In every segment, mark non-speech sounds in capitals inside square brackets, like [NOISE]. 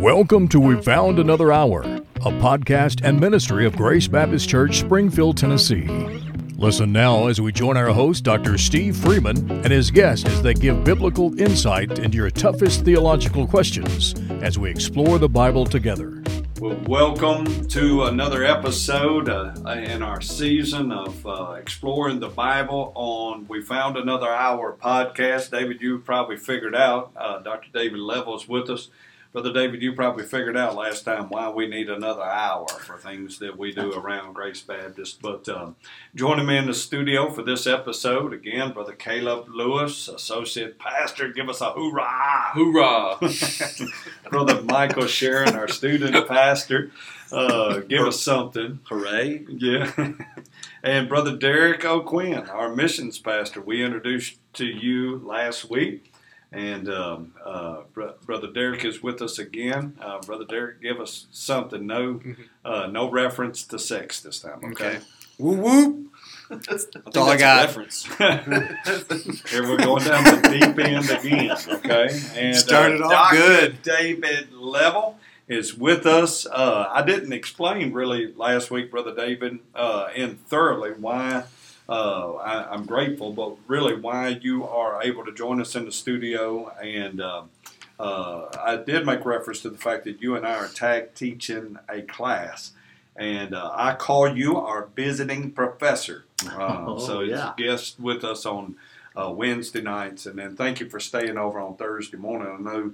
Welcome to We Found Another Hour, a podcast and ministry of Grace Baptist Church, Springfield, Tennessee. Listen now as we join our host, Dr. Steve Freeman, and his guest as they give biblical insight into your toughest theological questions as we explore the Bible together. Well, welcome to another episode uh, in our season of uh, exploring the Bible on We Found Another Hour podcast. David, you probably figured out, uh, Dr. David Leavell is with us. Brother David, you probably figured out last time why we need another hour for things that we do around Grace Baptist. But um, joining me in the studio for this episode, again, Brother Caleb Lewis, Associate Pastor. Give us a hoorah! Hoorah! [LAUGHS] Brother Michael Sharon, our student pastor. Uh, give us something. Hooray! Yeah. and Brother Derek O'Quinn, our missions pastor. We introduced to you last week. And um, uh, Br- Brother Derek is with us again. Uh, Brother Derek, give us something. No, uh, no reference to sex this time. Okay. Woo whoop! That's all I got. Reference. [LAUGHS] Here we're going down the deep end again. Okay. And Started uh, off Dr. good. David Leavell is with us. Uh, I didn't explain really last week, Brother David, uh, in thoroughly why. Uh, I, I'm grateful, but really why you are able to join us in the studio. And uh, uh, I did make reference to the fact that you and I are tag teaching a class. And uh, I call you our visiting professor. [LAUGHS] Uh, Oh, so yeah. guest with us on uh, Wednesday nights. And then thank you for staying over on Thursday morning. I know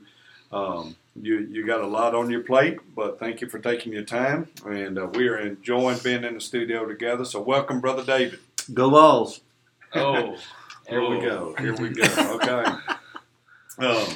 um, you, you got a lot on your plate, but thank you for taking your time. And uh, we are enjoying being in the studio together. So welcome, Brother David. Go balls. Oh, Here we Oh. go. Here we go. Okay. um,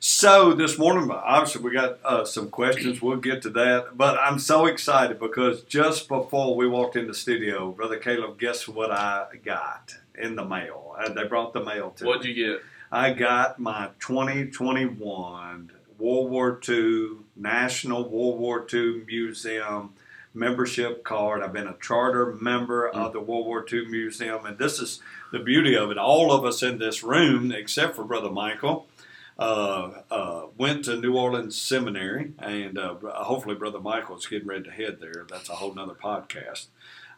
so this morning, obviously, we got uh, some questions. We'll get to that. But I'm so excited because just before we walked in the studio, Brother Caleb, guess what I got in the mail? Uh, they brought the mail to What'd me. you get? I got my 2021 World War II National World War II Museum membership card. I've been a charter member of the World War II Museum, and this is the beauty of it. All of us in this room, except for Brother Michael, uh, uh, went to New Orleans Seminary, and uh, hopefully Brother Michael's getting ready to head there. That's a whole nother podcast.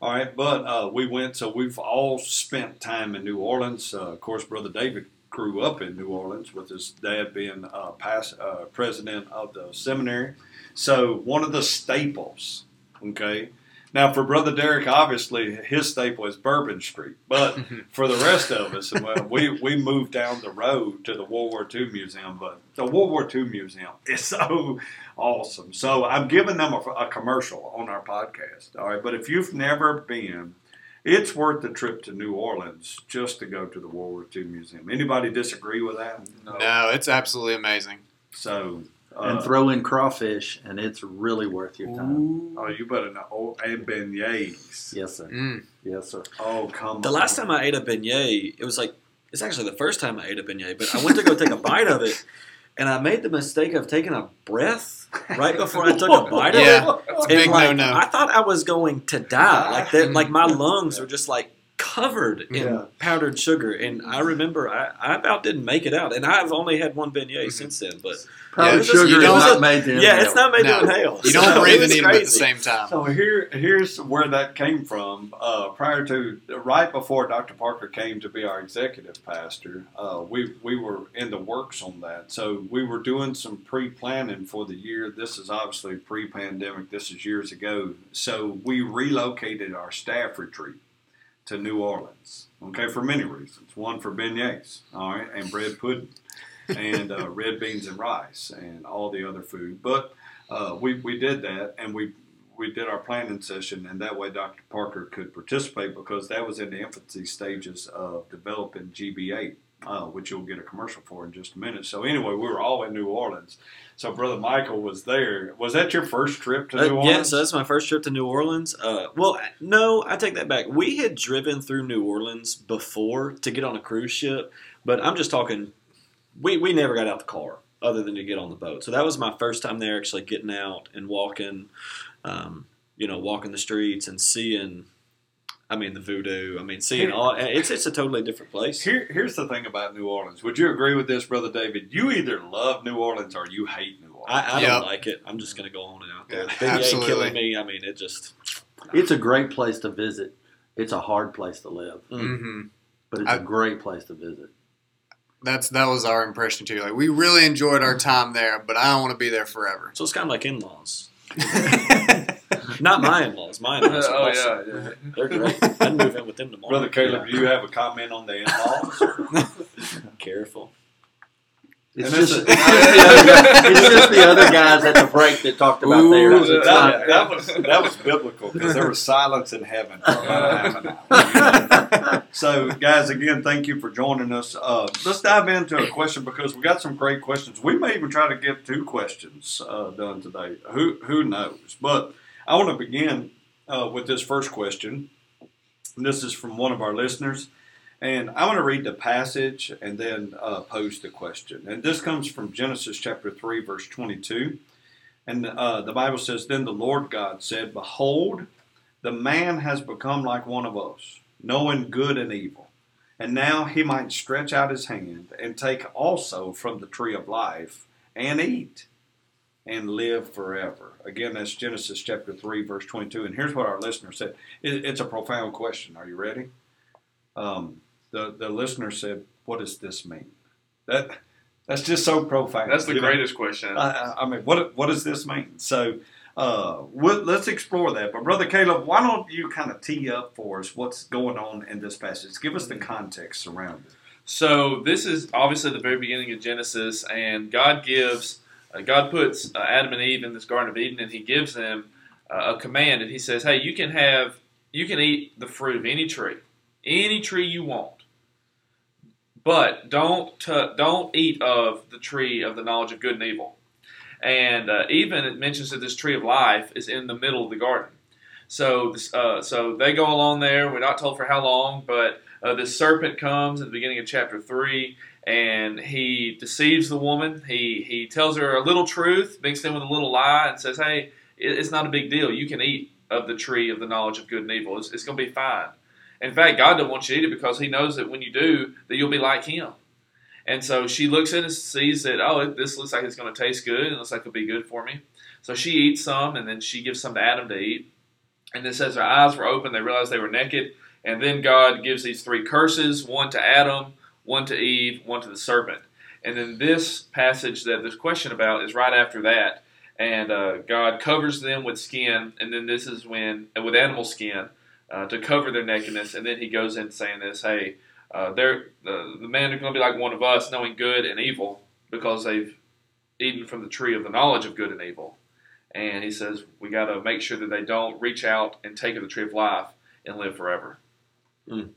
All right, but uh, we went, so we've all spent time in New Orleans. Uh, of course, Brother David grew up in New Orleans with his dad being uh, past, uh, president of the seminary. So, one of the staples, okay. Now, for Brother Derek, obviously his staple is Bourbon Street, but [LAUGHS] for the rest of us, well, we, we moved down the road to the World War II Museum, but the World War II Museum [LAUGHS] is so awesome. So I'm giving them a, a commercial on our podcast. All right, but if you've never been, it's worth the trip to New Orleans just to go to the World War II Museum. Anybody disagree with that? No, it's absolutely amazing. So. Uh, and throw in crawfish, and it's really worth your time. Oh, you better know. Oh, and beignets. Yes, sir. Mm. Yes, sir. Oh, come The on. last time I ate a beignet, it was like it's actually the first time I ate a beignet, but I went to go take a [LAUGHS] bite of it, and I made the mistake of taking a breath right before I took a [LAUGHS] bite of it. Yeah, it's a big like, no-no. I thought I was going to die. Like that, like my [LAUGHS] lungs were just like covered in Yeah. powdered sugar. And I remember I, I about didn't make it out. And I've only had one beignet since then. But Powdered it's just- sugar is don't- not made to yeah, it's not made No. to inhale. You don't [LAUGHS] it breathe was and eat at the same time. So here, here's where that came from. Uh, prior to, right before Dr. Parker came to be our executive pastor, uh, we we were in the works on that. So we were doing some pre-planning for the year. This is obviously pre-pandemic. This is years ago. So we relocated our staff retreat to New Orleans. Okay, for many reasons. One for beignets, all right, and bread pudding, and uh, [LAUGHS] red beans and rice, and all the other food. But uh, we we did that, and we we did our planning session, and that way Dr. Parker could participate because that was in the infancy stages of developing GBA, uh, which you'll get a commercial for in just a minute. So anyway, we were all in New Orleans. So Brother Michael was there. Was that your first trip to Uh, New Orleans? yeah, so that's my first trip to New Orleans. Uh, well, no, I take that back. We had driven through New Orleans before to get on a cruise ship, but I'm just talking. We we never got out the car other than to get on the boat. So that was my first time there, actually getting out and walking, um, you know, walking the streets and seeing I mean, the voodoo. I mean, seeing all it's it's a totally different place. Here, here's the thing about New Orleans. Would you agree with this, brother David? You either love New Orleans or you hate New Orleans. I, I Yep. don't like it. I'm just gonna go on and out there. Yeah, [LAUGHS] The ain't absolutely. killing me. I mean, it just It's a great place to visit. It's a hard place to live, hmm but it's I- a great place to visit. That's that was our impression too. Like we really enjoyed our time there, but I don't want to be there forever. so it's kind of like in-laws. [LAUGHS] Not my in-laws. My in-laws. Are [LAUGHS] oh awesome. yeah, yeah. They're great. I'd move in with them tomorrow. brother Caleb, do you have a comment on the in-laws? [LAUGHS] Careful. It's just, is- the other guy, it's just the other guys at the break that talked about Ooh, theirs. that- It's not- that, that was that was biblical because there was silence in heaven for about half an hour. [LAUGHS] So, guys, again, thank you for joining us. Uh, let's dive into a question because we got some great questions. We may even try to get two questions uh, done today. Who who knows? But I want to begin uh, with this first question. This is from one of our listeners. And I want to read the passage and then uh, pose the question. And this comes from Genesis chapter 3, verse 22. And uh, the Bible says, Then the Lord God said, Behold, the man has become like one of us, knowing good and evil. And now he might stretch out his hand and take also from the tree of life and eat and live forever. Again, that's Genesis chapter 3, verse 22. And here's what our listener said. It, it's a profound question. Are you ready? Um, the, the listener said, What does this mean? That That's just so profound. That's the you know? greatest question. I, I- I mean, what what does this mean? So, uh, we'll, let's explore that. But brother Caleb, why don't you kind of tee up for us what's going on in this passage? Give us the context around it. So this is obviously the very beginning of Genesis, and God gives, uh, God puts uh, Adam and Eve in this Garden of Eden, and He gives them uh, a command, and He says, "Hey, you can have, you can eat the fruit of any tree, any tree you want, but don't t- don't eat of the tree of the knowledge of good and evil." And uh, even it mentions that this tree of life is in the middle of the garden. So, uh, so they go along there. We're not told for how long, but uh, this serpent comes at the beginning of chapter three, and he deceives the woman. He he tells her a little truth, mixed in with a little lie, and says, "Hey, it's not a big deal. You can eat of the tree of the knowledge of good and evil. It's, it's going to be fine." In fact, God doesn't want you to eat it because He knows that when you do, that you'll be like Him. And so she looks in and sees that, oh, this looks like it's going to taste good. It looks like it'll be good for me. So she eats some, and then she gives some to Adam to eat. And it says their eyes were open. They realized they were naked. And then God gives these three curses one to Adam, one to Eve, one to the serpent. And then this passage that there's question about is right after that. And uh, God covers them with skin. And then this is when, with animal skin, uh, to cover their nakedness. And then he goes in saying this hey, uh, they're, the, the men are going to be like one of us, knowing good and evil, because they've eaten from the tree of the knowledge of good and evil. And he says we got to make sure that they don't reach out and take of the tree of life and live forever.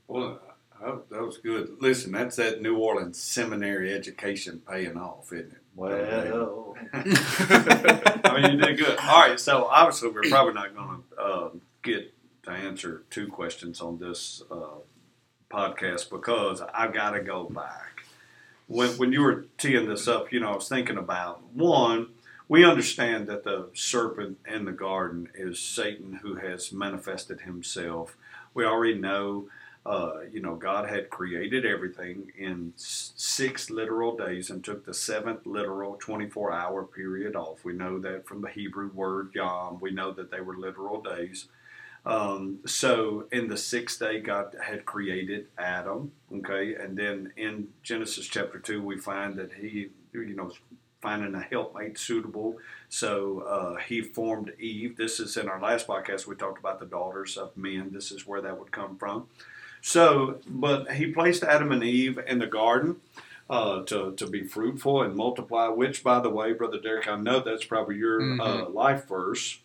Well, uh, that was good. Listen, that's that New Orleans seminary education paying off, isn't it? Well, [LAUGHS] [LAUGHS] I mean, you did good. All right, so obviously we're probably not going to uh, get to answer two questions on this uh, podcast because I've got to go back. When when you were teeing this up, you know, I was thinking about one. We understand that the serpent in the garden is Satan who has manifested himself. We already know uh, you know, God had created everything in six literal days and took the seventh literal 24 hour period off. We know that from the Hebrew word yom. We know that they were literal days. Um, so in the sixth day, God had created Adam. Okay, and then in Genesis chapter two, we find that He, you know, finding a helpmate suitable. So uh, He formed Eve. This is in our last podcast. We talked about the daughters of men. This is where that would come from. So, but he placed Adam and Eve in the garden uh, to, to be fruitful and multiply, which, by the way, Brother Derek, I know that's probably your uh, life verse.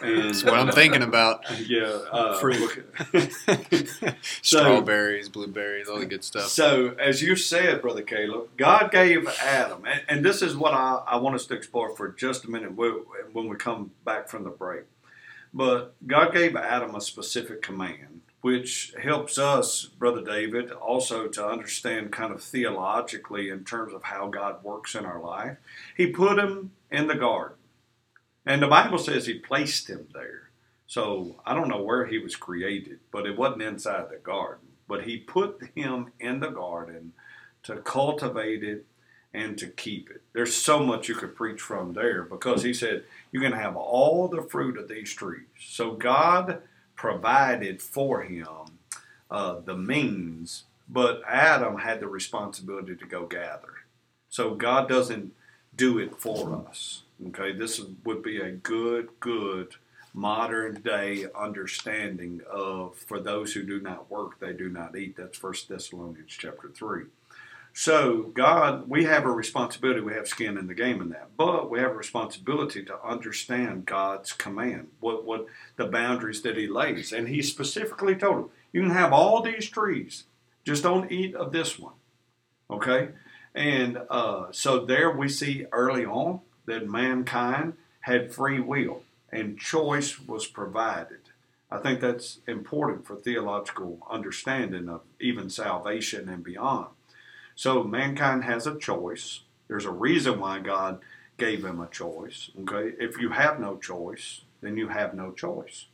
And That's what I'm [LAUGHS] thinking about. Yeah. Uh, Fruit. [LAUGHS] Strawberries, blueberries, all the good stuff. so, as you said, Brother Caleb, God gave Adam, and, and this is what I, I want us to explore for just a minute when when we come back from the break. But God gave Adam a specific command, which helps us, Brother David, also to understand kind of theologically in terms of how God works in our life. He put him in the garden, and the Bible says He placed him there. So I don't know where he was created, but it wasn't inside the garden. But he put him in the garden to cultivate it and to keep it. There's so much you could preach from there because he said, You can have all the fruit of these trees. So God provided for him uh, the means, but Adam had the responsibility to go gather. So God doesn't do it for us. Okay, this would be a good, good modern day understanding of for those who do not work, they do not eat. That's First Thessalonians chapter three. So, God, we have a responsibility. We have skin in the game in that, but we have a responsibility to understand God's command, what what the boundaries that He lays, and He specifically told him, "You can have all these trees, just don't eat of this one." Okay, and uh, so there we see early on that mankind had free will and choice was provided. I think that's important for theological understanding of even salvation and beyond. So mankind has a choice. There's a reason why God gave him a choice. Okay, if you have no choice, then you have no choice.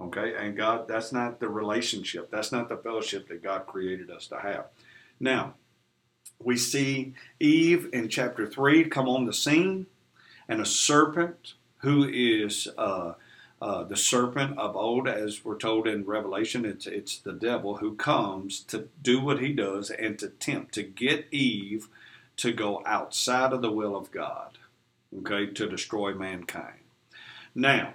Okay, and God, that's not the relationship. That's not the fellowship that God created us to have. Now, we see Eve in chapter three come on the scene, and a serpent who is uh, uh, the serpent of old, as we're told in Revelation. It's, it's the devil who comes to do what he does and to tempt, to get Eve to go outside of the will of God, okay, to destroy mankind. Now,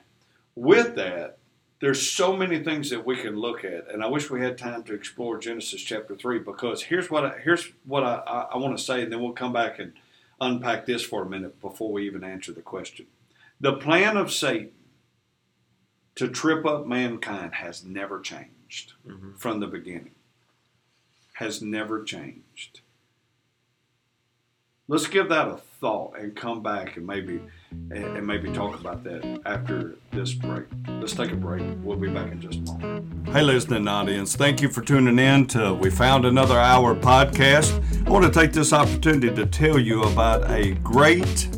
with that, there's so many things that we can look at, and I wish we had time to explore Genesis chapter three because here's what I, here's what I, I, I want to say, and then we'll come back and unpack this for a minute before we even answer the question. The plan of Satan to trip up mankind has never changed mm-hmm. from the beginning. Has never changed. Let's give that a thought and come back and maybe and maybe talk about that after this break. Let's take a break. We'll be back in just a moment. Hey, listening audience, thank you for tuning in to We Found Another Hour podcast. I want to take this opportunity to tell you about a great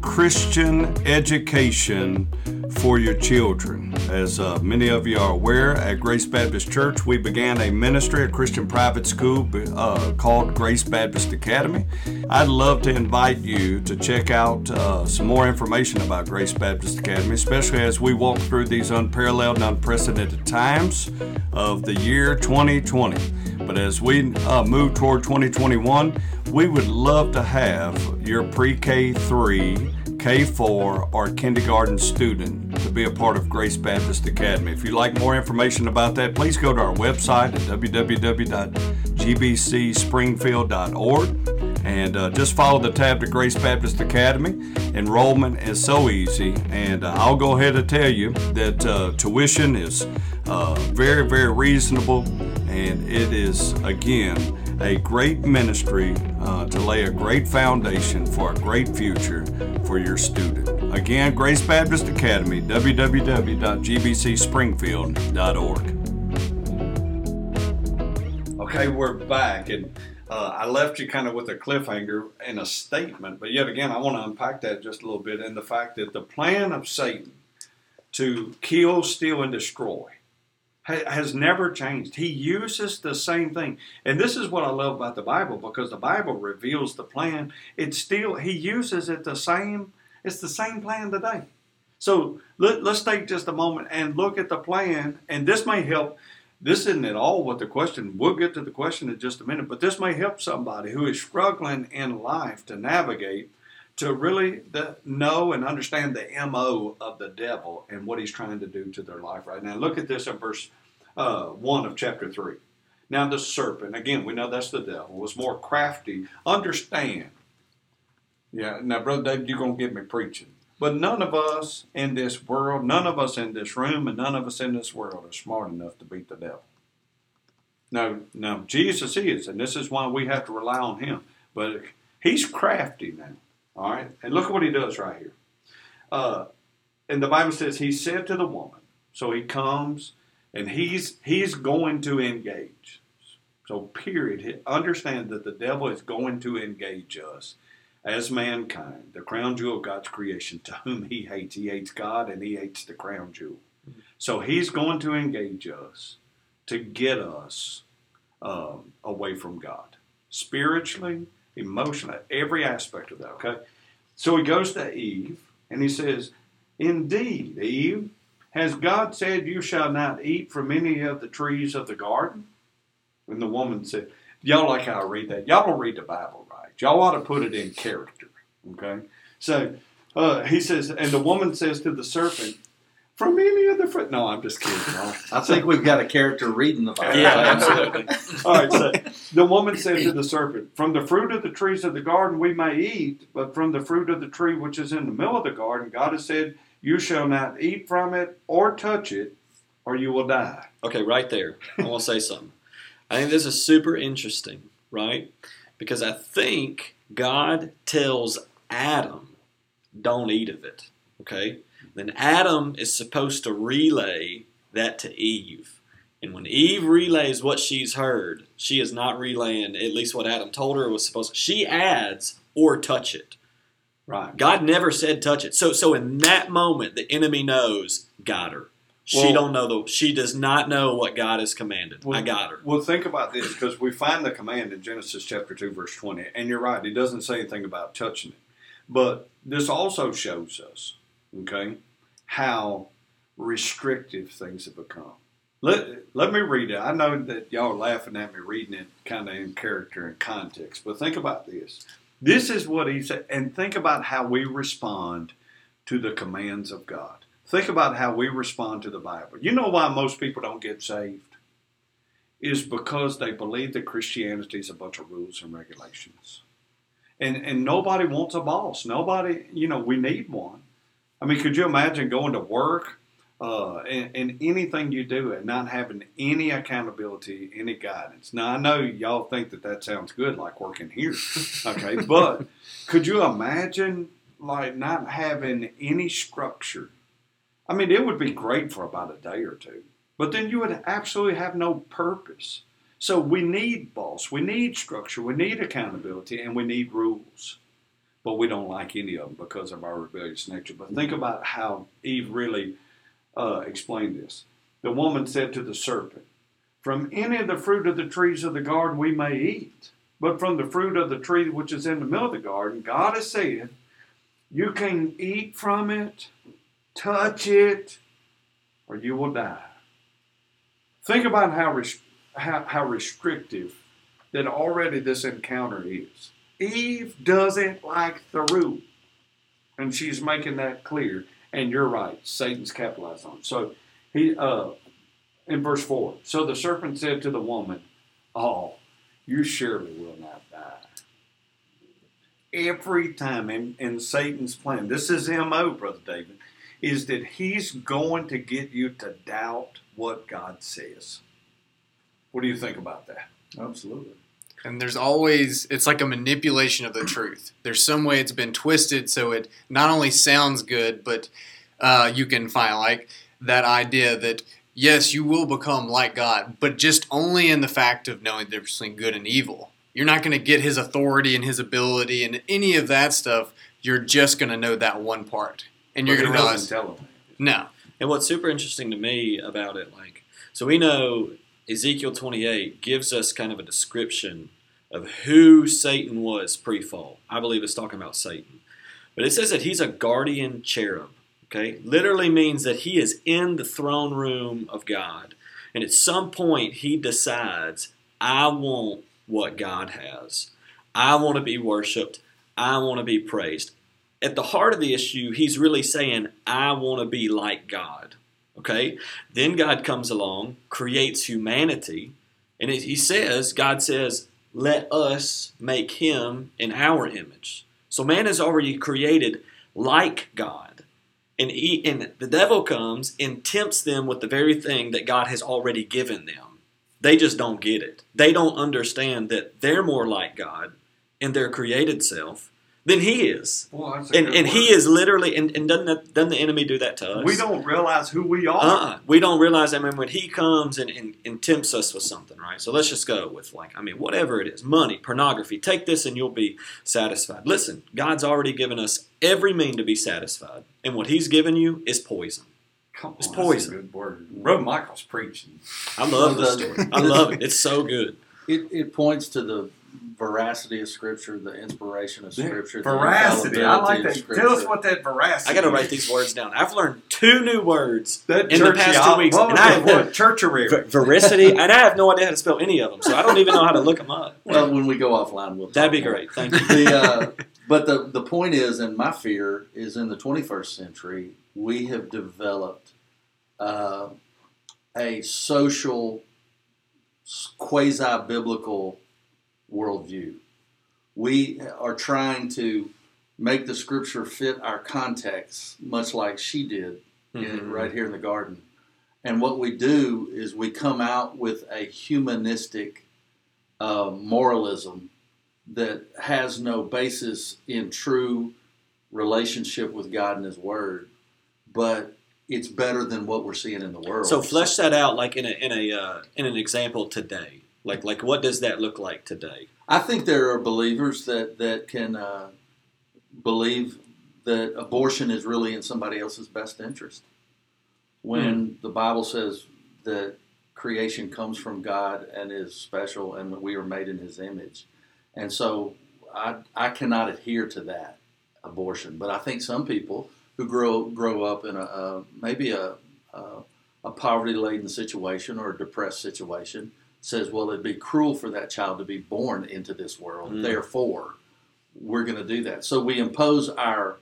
Christian education for your children. As uh, many of you are aware, at Grace Baptist Church, we began a ministry, a Christian private school uh, called Grace Baptist Academy. I'd love to invite you to check out uh, some more information about Grace Baptist Academy, especially as we walk through these unparalleled and unprecedented times of the year 2020. But as we uh, move toward 2021, we would love to have your pre K 3 K4 or kindergarten student to be a part of Grace Baptist Academy. If you'd like more information about that, please go to our website at www.gbcspringfield.org and uh, just follow the tab to Grace Baptist Academy. Enrollment is so easy, and uh, I'll go ahead and tell you that uh, tuition is uh, very, very reasonable, and it is, again, a great ministry uh, to lay a great foundation for a great future for your student. Again, Grace Baptist Academy, www.gbcspringfield.org. Okay, we're back, and uh, I left you kind of with a cliffhanger and a statement, but yet again, I want to unpack that just a little bit and the fact that the plan of Satan to kill, steal, and destroy has never changed. He uses the same thing. And this is what I love about the Bible because the Bible reveals the plan. It's still, he uses it the same, it's the same plan today. So let, us take just a moment and look at the plan. And this may help. This isn't at all what the question, we'll get to the question in just a minute, but this may help somebody who is struggling in life to navigate to really the, know and understand the MO of the devil and what he's trying to do to their life right now. Look at this in verse uh, 1 of chapter 3. Now, the serpent, again, we know that's the devil, was more crafty. Understand. Yeah, now, Brother David, you're going to get me preaching. But none of us in this world, none of us in this room, and none of us in this world are smart enough to beat the devil. No, no, Jesus is, and this is why we have to rely on him. But he's crafty now. All right? And look at what he does right here. Uh, and the Bible says he said to the woman, so he comes and he's he's going to engage. So period. Understand that the devil is going to engage us as mankind, the crown jewel of God's creation, to whom he hates. He hates God and he hates the crown jewel. So he's going to engage us to get us um, away from God, spiritually, emotionally, every aspect of that. Okay. So he goes to Eve and he says, "Indeed, Eve, has God said you shall not eat from any of the trees of the garden?" And the woman said, "Y'all like how I read that? Y'all don't read the Bible right. Y'all ought to put it in character." Okay. So uh, he says, and the woman says to the serpent, "From any of the fruit." No, I'm just kidding. I think we've got a character reading the Bible. Yeah, absolutely. All right. So the woman said to the serpent, From the fruit of the trees of the garden we may eat, but from the fruit of the tree which is in the middle of the garden, God has said, You shall not eat from it or touch it, or you will die. Okay, right there. I want to say something. I think this is super interesting, right? Because I think God tells Adam, don't eat of it. Okay? Then Adam is supposed to relay that to Eve. And when Eve relays what she's heard, she is not relaying at least what Adam told her was supposed to. She adds or touch it. Right. God never said touch it. So so in that moment the enemy knows got her. She Well- don't know the she does not know what God has commanded. I got her. Well, think about this because we find the command in Genesis chapter 2, verse 20. And you're right, it doesn't say anything about touching it. But this also shows us, okay, how restrictive things have become. Let, let me read it. I know that y'all are laughing at me reading it kind of in character and context, but think about this. This is what he said, and think about how we respond to the commands of God. Think about how we respond to the Bible. You know why most people don't get saved? Is because they believe that Christianity is a bunch of rules and regulations. And and nobody wants a boss. Nobody, you know, we need one. I mean, could you imagine going to work uh, and, and anything you do and not having any accountability, any guidance? Now, I know y'all think that that sounds good, like working here, [LAUGHS] okay? but could you imagine like not having any structure? I mean, it would be great for about a day or two, but then you would absolutely have no purpose. So we need boss, we need structure, we need accountability, and we need rules. But we don't like any of them because of our rebellious nature. But think about how Eve really uh, explained this. The woman said to the serpent, From any of the fruit of the trees of the garden we may eat, but from the fruit of the tree which is in the middle of the garden, God has said, You can eat from it, touch it, or you will die. Think about how, how, how restrictive that already this encounter is. Eve doesn't like the root, and she's making that clear. And you're right, Satan's capitalized on. it. So he, uh, in verse four, so the serpent said to the woman, "Oh, you surely will not die." Every time in, in Satan's plan, this is mo, brother David, is that he's going to get you to doubt what God says. What do you think about that? Absolutely. And there's always, it's like a manipulation of the truth. There's some way it's been twisted so it not only sounds good, but uh, you can find like that idea that yes, you will become like God, but just only in the fact of knowing the difference between good and evil. You're not going to get his authority and his ability and any of that stuff. You're just going to know that one part. And you're going to doesn't realize, tell him. no, And what's super interesting to me about it, like, so we know Ezekiel 28 gives us kind of a description of who Satan was pre fall. I believe it's talking about Satan. But it says that he's a guardian cherub. Okay? Literally means that he is in the throne room of God. And at some point, he decides, I want what God has. I want to be worshiped. I want to be praised. At the heart of the issue, he's really saying, I want to be like God. Okay? Then God comes along, creates humanity, and he says, God says, let us make him in our image. So man is already created like God. And, he, and the devil comes and tempts them with the very thing that God has already given them. They just don't get it. They don't understand that they're more like God in their created self than he is. Well, that's And, good and he is literally, and, and doesn't, the, doesn't the enemy do that to us? We don't realize who we are. Uh-uh. We don't realize. I mean, when he comes and, and, and tempts us with something, right? So let's just go with like, I mean, whatever it is, money, pornography. Take this and you'll be satisfied. Listen, God's already given us every mean to be satisfied, and what He's given you is poison. Come on, It's that's poison. a good word. Brother Michael's preaching. I love this [LAUGHS] story. I love it. It's so good. It, it points to the veracity of Scripture, the inspiration of Scripture, the Veracity. I like infallibility of that. Tell us what that veracity I got to write these words down. I've learned two new words That in the past two weeks, and I what, have churchery. ver- veracity, and I have no idea how to spell any of them, so I don't even know how to look them up. Well, when we go offline, we'll. That'd be talk more. great. Thank you. the uh, but the the point is, and my fear is, in the 21st century, we have developed uh, a social quasi biblical worldview. We are trying to make the scripture fit our context, much like she did in, Mhm. right here in the garden. And what we do is we come out with a humanistic uh, moralism that has no basis in true relationship with God and His Word, but it's better than what we're seeing in the world. So flesh that out, like in a in a uh, in an example today. Like like what does that look like today? I think there are believers that that can uh, believe that abortion is really in somebody else's best interest. When the Bible says that creation comes from God and is special, and that we are made in His image, and so I I cannot adhere to that abortion. But I think some people who grow grow up in a, a maybe a a, a poverty laden situation or a depressed situation says, well, it'd be cruel for that child to be born into this world. Mm. Therefore, we're going to do that. So we impose our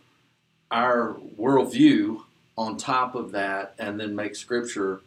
our worldview on top of that, and then make Scripture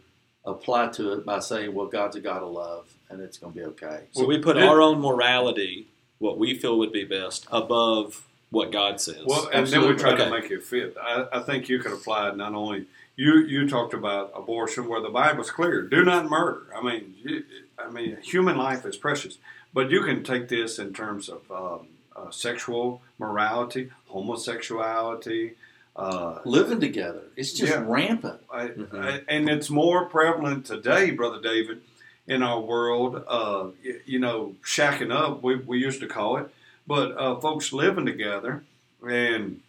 apply to it by saying, well, God's a God of love, and it's going to be okay. So we put it- our own morality, what we feel would be best, above what God says. Well, and then we try Okay. to make it fit. I, I think you could apply it not only you. You talked about abortion, where the Bible's clear: do not murder. I mean, you, I mean, human life is precious. But you can take this in terms of um, uh, sexual morality, homosexuality. Uh, Living together, it's just Yeah. rampant. I, Mhm. I, and it's more prevalent today, brother David, in our world. Uh, y- you know, shacking up, we, we used to call it, but uh, folks living together and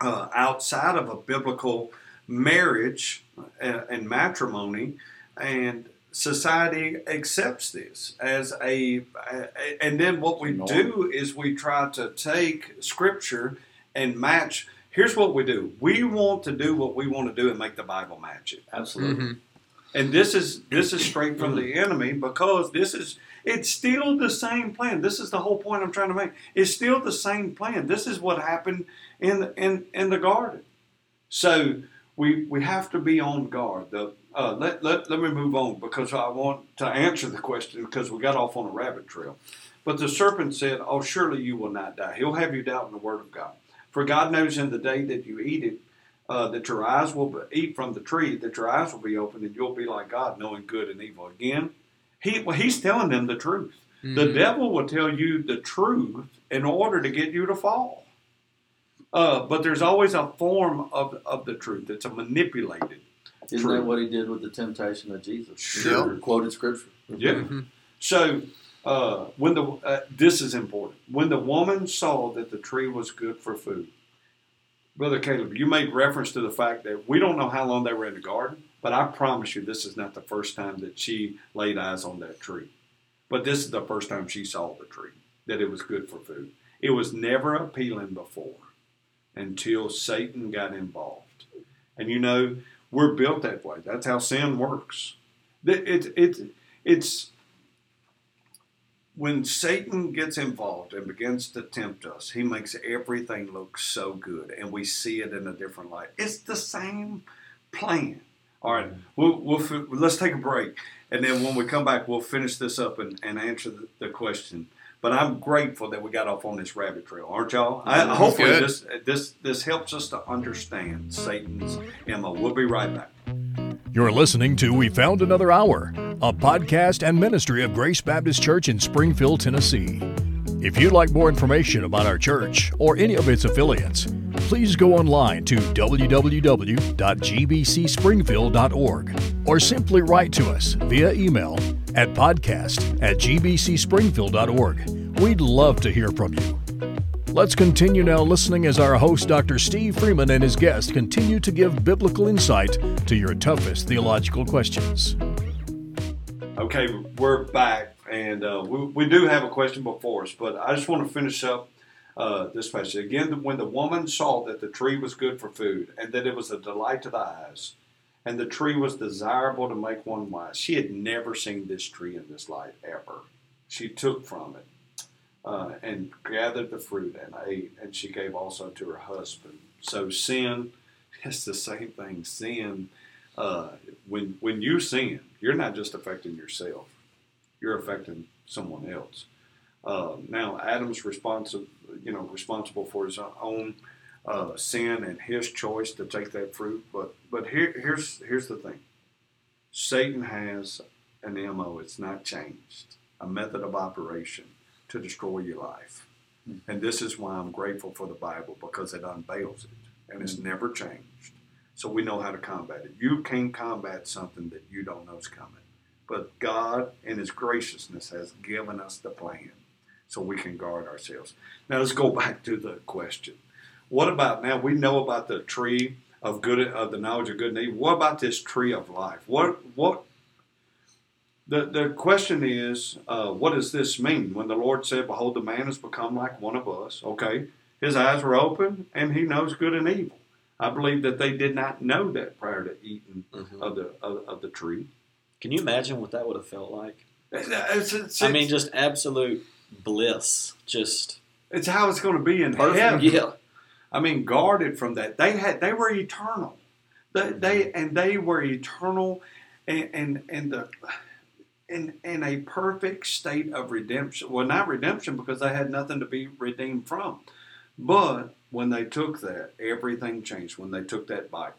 uh, outside of a biblical marriage and, and matrimony, and society accepts this as a, a- and then what we do is we try to take scripture and match. Here's what we do: we want to do what we want to do and make the Bible match it. Absolutely. Mm-hmm. And this is this is straight from the enemy because this is it's still the same plan. This is the whole point I'm trying to make. It's still the same plan. This is what happened in in in the garden. So we we have to be on guard. The uh, let, let let me move on because I want to answer the question because we got off on a rabbit trail. But the serpent said, "Oh, surely you will not die. He'll have you doubt in the word of God. For God knows in the day that you eat it, uh, that your eyes will be, eat from the tree, that your eyes will be opened, and you'll be like God, knowing good and evil. Again, he well, he's telling them the truth. The devil will tell you the truth in order to get you to fall. Uh, but there's always a form of, of the truth. It's a manipulated. Isn't True. that what he did with the temptation of Jesus? Sure. He Quoted Scripture. Yeah. So uh, when the uh, this is important. When the woman saw that the tree was good for food, brother Caleb, you made reference to the fact that we don't know how long they were in the garden, but I promise you, this is not the first time that she laid eyes on that tree. But this is the first time she saw the tree that it was good for food. It was never appealing before until Satan got involved. And you know, we're built that way. That's how sin works. It, it, it, it's when Satan gets involved and begins to tempt us, he makes everything look so good, and we see it in a different light. It's the same plan. All right, we'll, we'll let's take a break, and then when we come back, we'll finish this up and, and answer the, the question. But I'm grateful that we got off on this rabbit trail, aren't y'all? I, hopefully, Good. this this this helps us to understand Satan's MO. We'll be right back. You're listening to We Found Another Hour, a podcast and ministry of Grace Baptist Church in Springfield, Tennessee. If you'd like more information about our church or any of its affiliates, please go online to www.gbcspringfield.org or simply write to us via email at podcast at gbcspringfield.org. We'd love to hear from you. Let's continue now listening as our host, Dr. Steve Freeman, and his guest continue to give biblical insight to your toughest theological questions. Okay, we're back, and uh, we, we do have a question before us, but I just want to finish up uh, this passage. Again, when the woman saw that the tree was good for food, and that it was a delight to the eyes, and the tree was desirable to make one wise, she had never seen this tree in this life ever. She took from it uh, and gathered the fruit and ate, and she gave also to her husband. So sin, [LAUGHS] it's the same thing. Sin, uh, when when you sin, you're not just affecting yourself; you're affecting someone else. Uh, now, Adam's responsible, you know, responsible for his own uh, sin and his choice to take that fruit. But but here, here's here's the thing: Satan has an mo. It's not changed. A method of operation to destroy your life. And this is why I'm grateful for the Bible because it unveils it and it's never changed. So we know how to combat it. You can't combat something that you don't know is coming. But God, in His graciousness, has given us the plan so we can guard ourselves. Now let's go [LAUGHS] back to the question. What about now? We know about the tree of good of the knowledge of good and evil. What about this tree of life? What what the, the question is, uh, what does this mean? When the Lord said, Behold, the man has become like one of us, okay, his eyes were open and he knows good and evil. I believe that they did not know that prior to eating Mhm. of the of, of the tree. Can you imagine what that would have felt like? It's, it's, I mean, just absolute bliss. Just it's how it's going to be in perfect. heaven. Yeah. I mean, guarded from that. They had they were eternal. They, they and they were eternal, and and and the in in a perfect state of redemption. Well, not redemption because they had nothing to be redeemed from, but when they took that, everything changed. When they took that bite.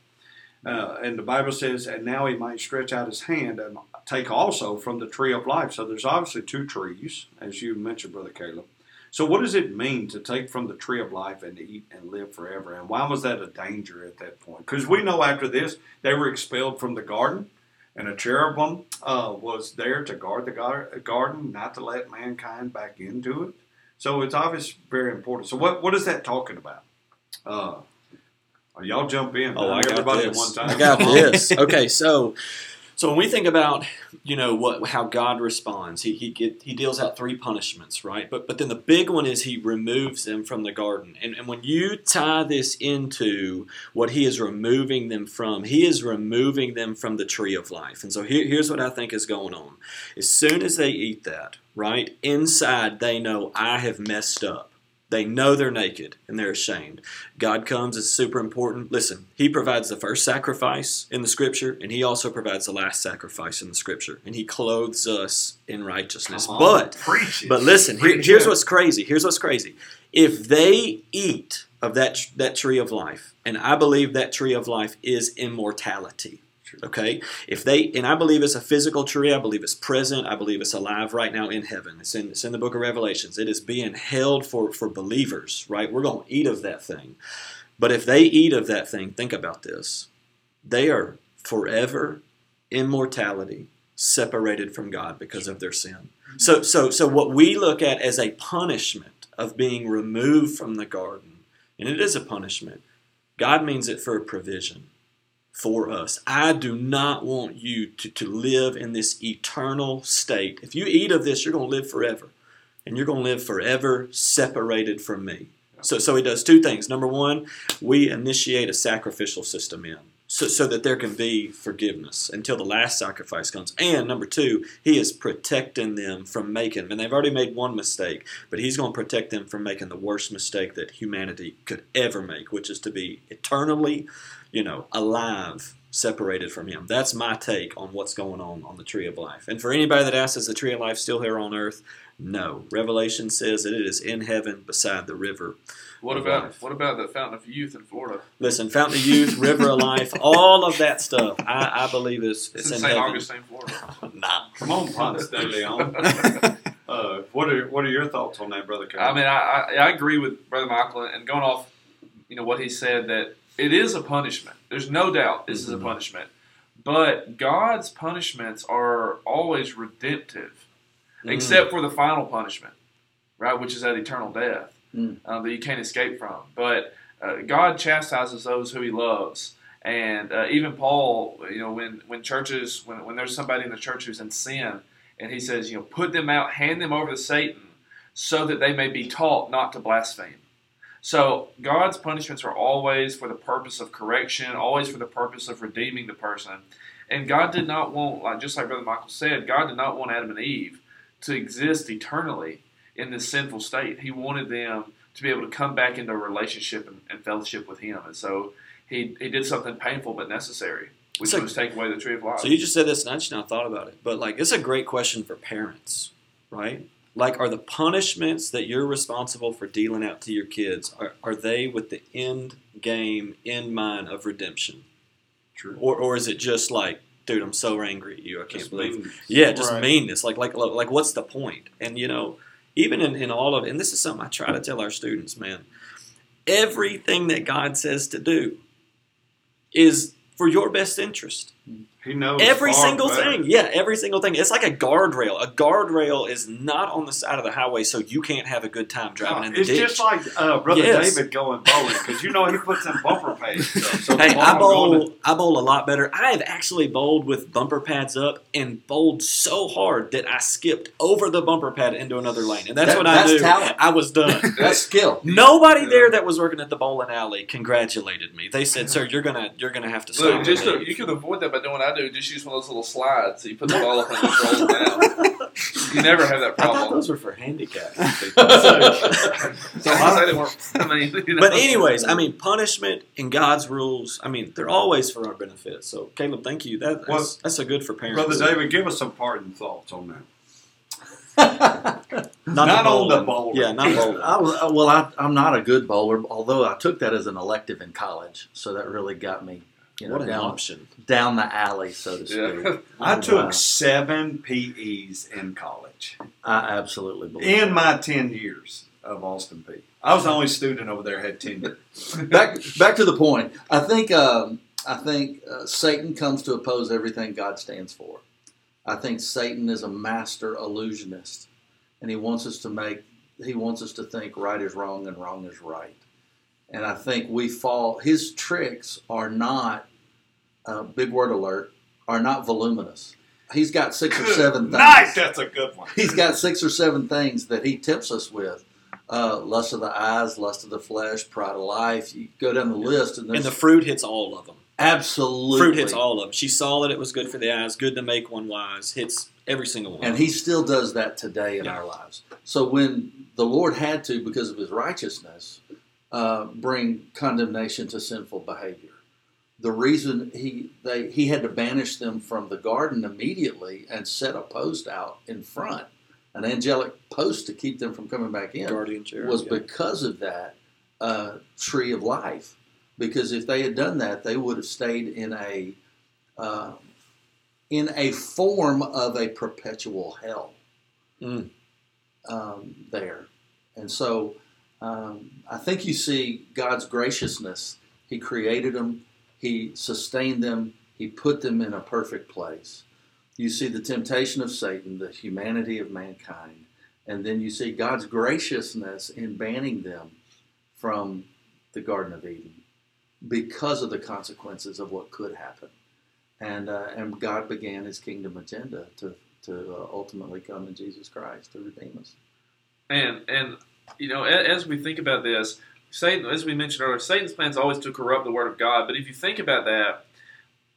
Uh, and the Bible says, and now he might stretch out his hand and take also from the tree of life. So there's obviously two trees, as you mentioned, Brother Caleb. So what does it mean to take from the tree of life and to eat and live forever? And why was that a danger at that point? Because we know after this they were expelled from the garden, and a cherubim uh, was there to guard the gar- garden, not to let mankind back into it. So it's obviously very important. So what what is that talking about? Uh, y'all jump in. Oh, I got this. at one time. I got this. [LAUGHS] Okay, so so when we think about you know what how God responds, he he get, he deals out three punishments, right? But but then the big one is he removes them from the garden, and and when you tie this into what he is removing them from, he is removing them from the tree of life. And so here, here's what I think is going on: as soon as they eat that, right inside, they know I have messed up. They know they're naked and they're ashamed. God comes, it's super important. Listen, He provides the first sacrifice in the scripture, and He also provides the last sacrifice in the scripture, and He clothes us in righteousness. On, But but listen, here- here's what's crazy. Here's what's crazy. If they eat of that that tree of life, and I believe that tree of life is immortality. Okay, if they and I believe it's a physical tree. I believe it's present. I believe it's alive right now in heaven. It's in it's in the book of Revelations. It is being held for for believers. Right, we're going to eat of that thing. But if they eat of that thing, think about this: they are forever immortality, separated from God because of their sin. So, so, so what we look at as a punishment of being removed from the garden, and it is a punishment, God means it for a provision for us. I do not want you to, to live in this eternal state. If you eat of this, you're going to live forever. And you're going to live forever separated from me. So, so he does two things. Number one, we initiate a sacrificial system in so, so that there can be forgiveness until the last sacrifice comes. And number two, he is protecting them from making, and they've already made one mistake, but he's going to protect them from making the worst mistake that humanity could ever make, which is to be eternally, you know, alive, separated from him. That's my take on what's going on on the tree of life. And for anybody that asks, is the tree of life still here on earth? No. Revelation says that it is in heaven beside the river What about life. what about the Fountain of Youth in Florida? Listen, Fountain of Youth, River of Life, [LAUGHS] all of that stuff, I, I believe is It's it's in in St. heaven. Augustine, Florida. [LAUGHS] Nah. Come on, Ponce de Leon. Uh, what are what are your thoughts on that, brother? Caleb? I mean, I, I I agree with Brother Michael, and going off, you know, what he said that it is a punishment. There's no doubt this is a punishment, but God's punishments are always redemptive, except for the final punishment, right, which is that eternal death. Mm. um, that you can't escape from. But uh, God chastises those who He loves. And uh, even Paul, you know, when, when churches, when, when there's somebody in the church who's in sin, and he says, you know, put them out, hand them over to Satan, so that they may be taught not to blaspheme. So God's punishments are always for the purpose of correction, always for the purpose of redeeming the person. And God did not want, like just like Brother Michael said, God did not want Adam and Eve to exist eternally in this sinful state. He wanted them to be able to come back into a relationship and, and fellowship with Him. And so he, he did something painful but necessary, which was take away the tree of life. So you just said this, and I just now thought about it. But like, it's a great question for parents, right? Like, are the punishments that you're responsible for dealing out to your kids are, are they with the end game in mind of redemption, True. or or is it just like, dude, I'm so angry at you, I can't Just believe, mean- yeah, just Right. meanness. Like like like, what's the point? And you know, even in, in all of, and this is something I try to tell our students, man. Everything that God says to do is for your best interest. Mm. He knows Every single better. thing. Yeah, every single thing. It's like a guardrail. A guardrail is not on the side of the highway so you can't have a good time driving in the it's ditch. just like uh, brother Yes. David going bowling because you know he puts in bumper pads. So [LAUGHS] the Hey, I will go bowl. I bowl a lot better. I have actually bowled with bumper pads up and bowled so hard that I skipped over the bumper pad into another lane, and that's That- what I that's knew. talent. I was done. [LAUGHS] That's skill. Nobody there that was working at the bowling alley congratulated me. They said, "Sir, you're gonna you're gonna have to stop." Look, just today." you can avoid that by doing what I do. Just use one of those little slides. So you put the ball up and just roll it down. You never have that I thought problem. those were for handicapped. [LAUGHS] [LAUGHS] So I say they weren't. I mean, [LAUGHS] you know. But anyways, I mean, punishment and God's rules. I mean, they're always for our benefit. So, Caleb, thank you. That, that's, Well, that's a good for parents. Brother David, give us some parting thoughts on that. not, Not the on the bowling. bowling. Yeah, not bowling. I was, well, I, I'm not a good bowler, although I took that as an elective in college, so that really got me, you know, what an down, option. down the alley, so to speak. Yeah. [LAUGHS] I took Wow. seven PEs in college I absolutely believe. in it. my ten years of Austin Peay. I was the only student over there had tenure. [LAUGHS] back back to the point. I think um, I think uh, Satan comes to oppose everything God stands for. I think Satan is a master illusionist, and he wants us to make he wants us to think right is wrong and wrong is right. And I think we fall. His tricks are not uh, big word alert are not voluminous. He's got six or seven things. Nice, that's a good one. He's got six or seven things that he tempts us with. Uh, lust of the eyes, lust of the flesh, pride of life. You go down the list, and And the fruit hits all of them. absolutely Fruit hits all of them. She saw that it was good for the eyes, good to make one wise. Hits every single one. And he still does that today in Yeah. our lives. So when the Lord had to, because of his righteousness, uh, bring condemnation to sinful behavior, the reason he they he had to banish them from the garden immediately and set a post out in front, an angelic post to keep them from coming back in, guardian cherub. was yeah. because of that uh, tree of life. Because if they had done that, they would have stayed in a uh, in a form of a perpetual hell Mm. um, there. And so um, I think you see God's graciousness. He created them, He sustained them, He put them in a perfect place. You see the temptation of Satan, the humanity of mankind, and then you see God's graciousness in banning them from the Garden of Eden because of the consequences of what could happen. And, uh, and God began His kingdom agenda to, to uh, ultimately come in Jesus Christ to redeem us. And and you know, as we think about this, Satan, as we mentioned earlier, Satan's plan is always to corrupt the word of God. But if you think about that,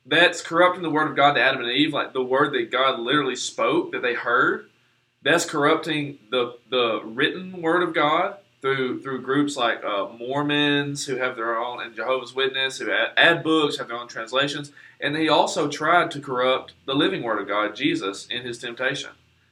that's corrupting the word of God to Adam and Eve, like the word that God literally spoke that they heard. That's corrupting the the written word of God through through groups like uh, Mormons who have their own and Jehovah's Witness who add, add books, have their own translations, and he also tried to corrupt the living word of God, Jesus, in his temptation.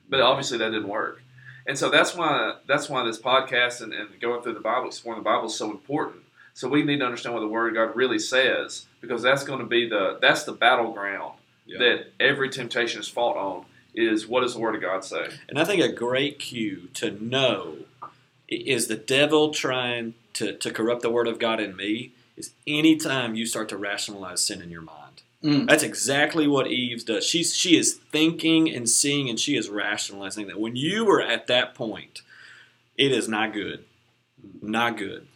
But obviously that didn't work. And so that's why that's why this podcast and, and going through the Bible, exploring the Bible is so important. So we need to understand what the Word of God really says, because that's going to be the that's the battleground Yeah. that every temptation is fought on. Is what does the Word of God say? And I think a great cue to know is the devil trying to, to corrupt the word of God in me is anytime you start to rationalize sin in your mind. Mm. That's exactly what Eve does. She's she is thinking and seeing and she is rationalizing that when you are at that point, it is not good. Not good.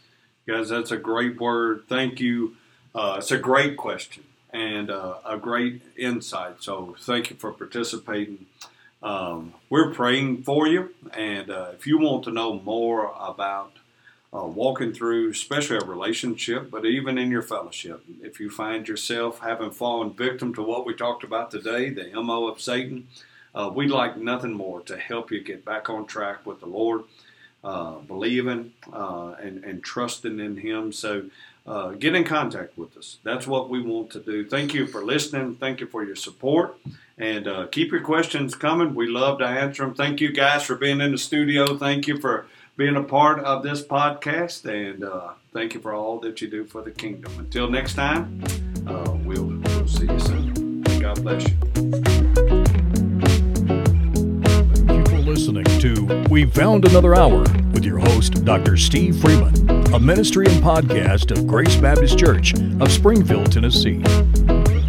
Guys, that's a great word. Thank you. Uh, it's a great question and uh, a great insight. So thank you for participating. Um, we're praying for you, and uh, if you want to know more about uh, walking through, especially a relationship, but even in your fellowship, if you find yourself having fallen victim to what we talked about today, the MO of Satan, uh, we'd like nothing more to help you get back on track with the Lord, uh, believing uh, and, and trusting in Him. So uh, get in contact with us. That's what we want to do. Thank you for listening. Thank you for your support. And uh, keep your questions coming. We love to answer them. Thank you guys for being in the studio. Thank you for being a part of this podcast. And uh, thank you for all that you do for the kingdom. Until next time, uh, we'll, we'll see you soon. God bless you. Thank you for listening to We Found Another Hour with your host, Dr. Steve Freeman, a ministry and podcast of Grace Baptist Church of Springfield, Tennessee.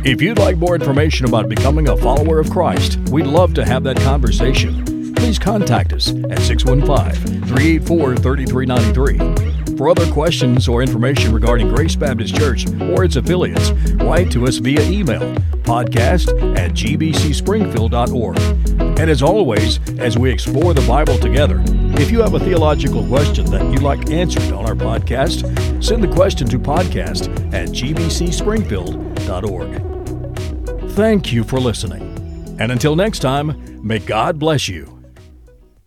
If you'd like more information about becoming a follower of Christ, we'd love to have that conversation. Please contact us at 615 384 3393. For other questions or information regarding Grace Baptist Church or its affiliates, write to us via email podcast at gbcspringfield.org. And as always, as we explore the Bible together, if you have a theological question that you'd like answered on our podcast, send the question to podcast at gbcspringfield.org. Thank you for listening. And until next time, may God bless you.